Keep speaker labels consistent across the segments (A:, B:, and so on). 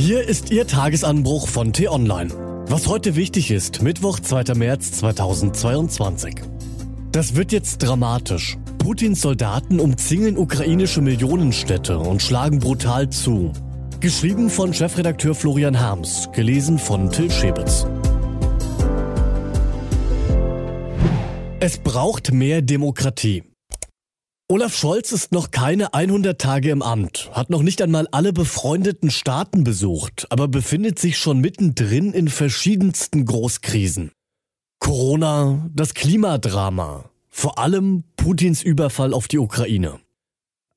A: Hier ist Ihr Tagesanbruch von T-Online. Was heute wichtig ist, Mittwoch, 2. März 2022. Das wird jetzt dramatisch. Putins Soldaten umzingeln ukrainische Millionenstädte und schlagen brutal zu. Geschrieben von Chefredakteur Florian Harms, gelesen von Till Schäbitz. Es braucht mehr Demokratie. Olaf Scholz ist noch keine 100 Tage im Amt, hat noch nicht einmal alle befreundeten Staaten besucht, aber befindet sich schon mittendrin in verschiedensten Großkrisen. Corona, das Klimadrama, vor allem Putins Überfall auf die Ukraine.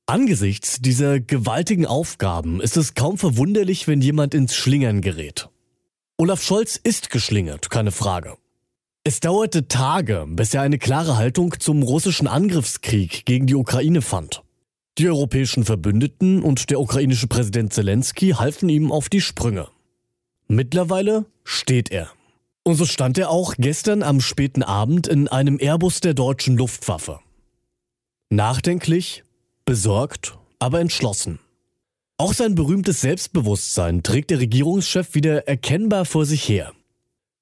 A: Angesichts dieser gewaltigen Aufgaben ist es kaum verwunderlich, wenn jemand ins Schlingern gerät. Olaf Scholz ist geschlingert, keine Frage. Es dauerte Tage, bis er eine klare Haltung zum russischen Angriffskrieg gegen die Ukraine fand. Die europäischen Verbündeten und der ukrainische Präsident Zelensky halfen ihm auf die Sprünge. Mittlerweile steht er. Und so stand er auch gestern am späten Abend in einem Airbus der deutschen Luftwaffe. Nachdenklich, besorgt, aber entschlossen. Auch sein berühmtes Selbstbewusstsein trägt der Regierungschef wieder erkennbar vor sich her.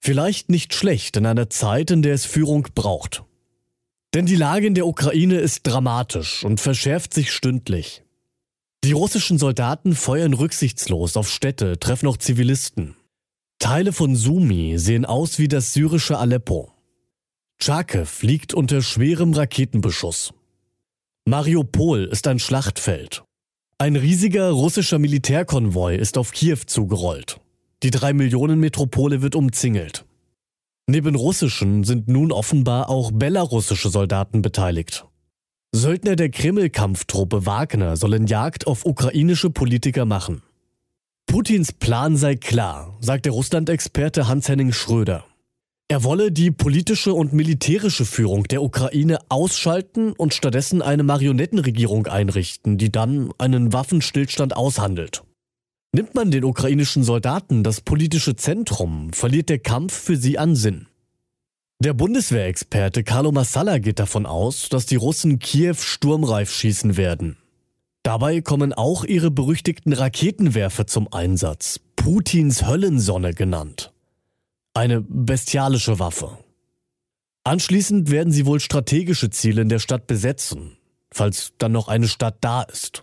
A: Vielleicht nicht schlecht in einer Zeit, in der es Führung braucht. Denn die Lage in der Ukraine ist dramatisch und verschärft sich stündlich. Die russischen Soldaten feuern rücksichtslos auf Städte, treffen auch Zivilisten. Teile von Sumi sehen aus wie das syrische Aleppo. Charkiw liegt unter schwerem Raketenbeschuss. Mariupol ist ein Schlachtfeld. Ein riesiger russischer Militärkonvoi ist auf Kiew zugerollt. Die drei Millionen Metropole wird umzingelt. Neben russischen sind nun offenbar auch belarussische Soldaten beteiligt. Söldner der Kreml-Kampftruppe Wagner sollen Jagd auf ukrainische Politiker machen. Putins Plan sei klar, sagt der Russland-Experte Hans-Henning Schröder. Er wolle die politische und militärische Führung der Ukraine ausschalten und stattdessen eine Marionettenregierung einrichten, die dann einen Waffenstillstand aushandelt. Nimmt man den ukrainischen Soldaten das politische Zentrum, verliert der Kampf für sie an Sinn. Der Bundeswehrexperte Carlo Massala geht davon aus, dass die Russen Kiew sturmreif schießen werden. Dabei kommen auch ihre berüchtigten Raketenwerfer zum Einsatz, Putins Höllensonne genannt. Eine bestialische Waffe. Anschließend werden sie wohl strategische Ziele in der Stadt besetzen, falls dann noch eine Stadt da ist.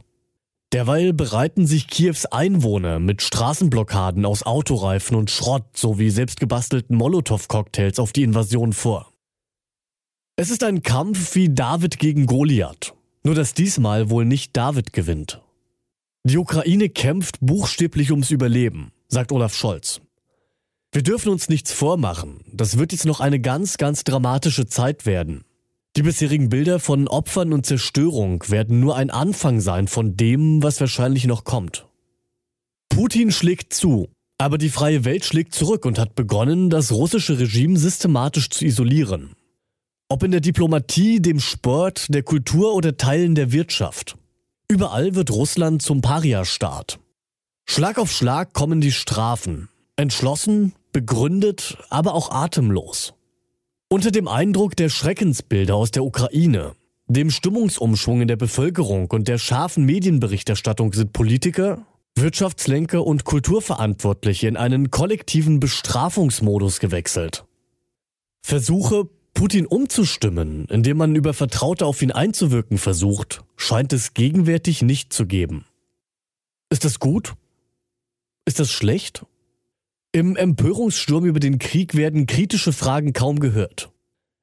A: Derweil bereiten sich Kiews Einwohner mit Straßenblockaden aus Autoreifen und Schrott sowie selbstgebastelten Molotow-Cocktails auf die Invasion vor. Es ist ein Kampf wie David gegen Goliath, nur dass diesmal wohl nicht David gewinnt. Die Ukraine kämpft buchstäblich ums Überleben, sagt Olaf Scholz. Wir dürfen uns nichts vormachen, das wird jetzt noch eine ganz, ganz dramatische Zeit werden. Die bisherigen Bilder von Opfern und Zerstörung werden nur ein Anfang sein von dem, was wahrscheinlich noch kommt. Putin schlägt zu, aber die freie Welt schlägt zurück und hat begonnen, das russische Regime systematisch zu isolieren. Ob in der Diplomatie, dem Sport, der Kultur oder Teilen der Wirtschaft. Überall wird Russland zum Paria-Staat. Schlag auf Schlag kommen die Strafen. Entschlossen, begründet, aber auch atemlos. Unter dem Eindruck der Schreckensbilder aus der Ukraine, dem Stimmungsumschwung in der Bevölkerung und der scharfen Medienberichterstattung sind Politiker, Wirtschaftslenker und Kulturverantwortliche in einen kollektiven Bestrafungsmodus gewechselt. Versuche, Putin umzustimmen, indem man über Vertraute auf ihn einzuwirken versucht, scheint es gegenwärtig nicht zu geben. Ist das gut? Ist das schlecht? Im Empörungssturm über den Krieg werden kritische Fragen kaum gehört.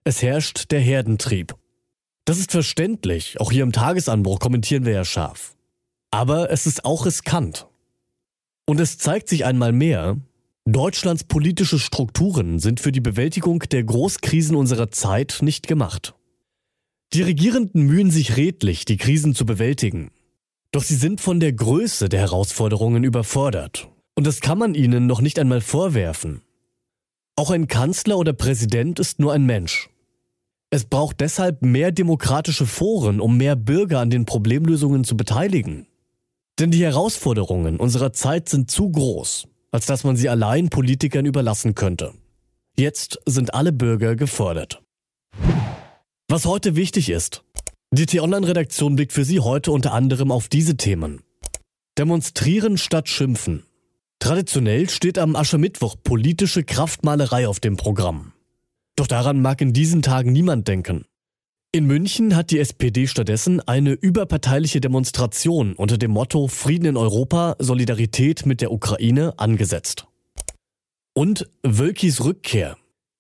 A: Es herrscht der Herdentrieb. Das ist verständlich, auch hier im Tagesanbruch kommentieren wir ja scharf. Aber es ist auch riskant. Und es zeigt sich einmal mehr, Deutschlands politische Strukturen sind für die Bewältigung der Großkrisen unserer Zeit nicht gemacht. Die Regierenden mühen sich redlich, die Krisen zu bewältigen. Doch sie sind von der Größe der Herausforderungen überfordert und das kann man ihnen noch nicht einmal vorwerfen. Auch ein Kanzler oder Präsident ist nur ein Mensch. Es braucht deshalb mehr demokratische Foren, um mehr Bürger an den Problemlösungen zu beteiligen. Denn die Herausforderungen unserer Zeit sind zu groß, als dass man sie allein Politikern überlassen könnte. Jetzt sind alle Bürger gefordert. Was heute wichtig ist. Die T-Online-Redaktion blickt für Sie heute unter anderem auf diese Themen. Demonstrieren statt schimpfen. Traditionell steht am Aschermittwoch politische Kraftmalerei auf dem Programm. Doch daran mag in diesen Tagen niemand denken. In München hat die SPD stattdessen eine überparteiliche Demonstration unter dem Motto Frieden in Europa, Solidarität mit der Ukraine angesetzt. Und Wölkis Rückkehr.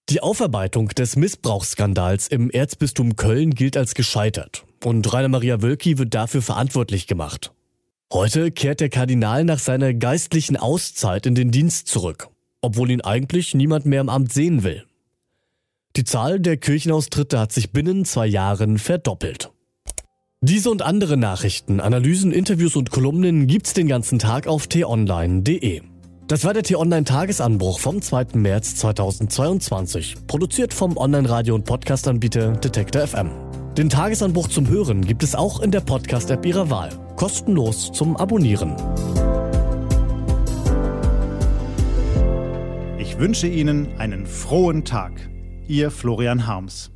A: Die Aufarbeitung des Missbrauchsskandals im Erzbistum Köln gilt als gescheitert und Rainer Maria Wölki wird dafür verantwortlich gemacht. Heute kehrt der Kardinal nach seiner geistlichen Auszeit in den Dienst zurück, obwohl ihn eigentlich niemand mehr im Amt sehen will. Die Zahl der Kirchenaustritte hat sich binnen zwei Jahren verdoppelt. Diese und andere Nachrichten, Analysen, Interviews und Kolumnen gibt's den ganzen Tag auf t-online.de. Das war der T-Online-Tagesanbruch vom 2. März 2022, produziert vom Online-Radio- und Podcast-Anbieter Detektor FM. Den Tagesanbruch zum Hören gibt es auch in der Podcast-App Ihrer Wahl, kostenlos zum Abonnieren.
B: Ich wünsche Ihnen einen frohen Tag. Ihr Florian Harms.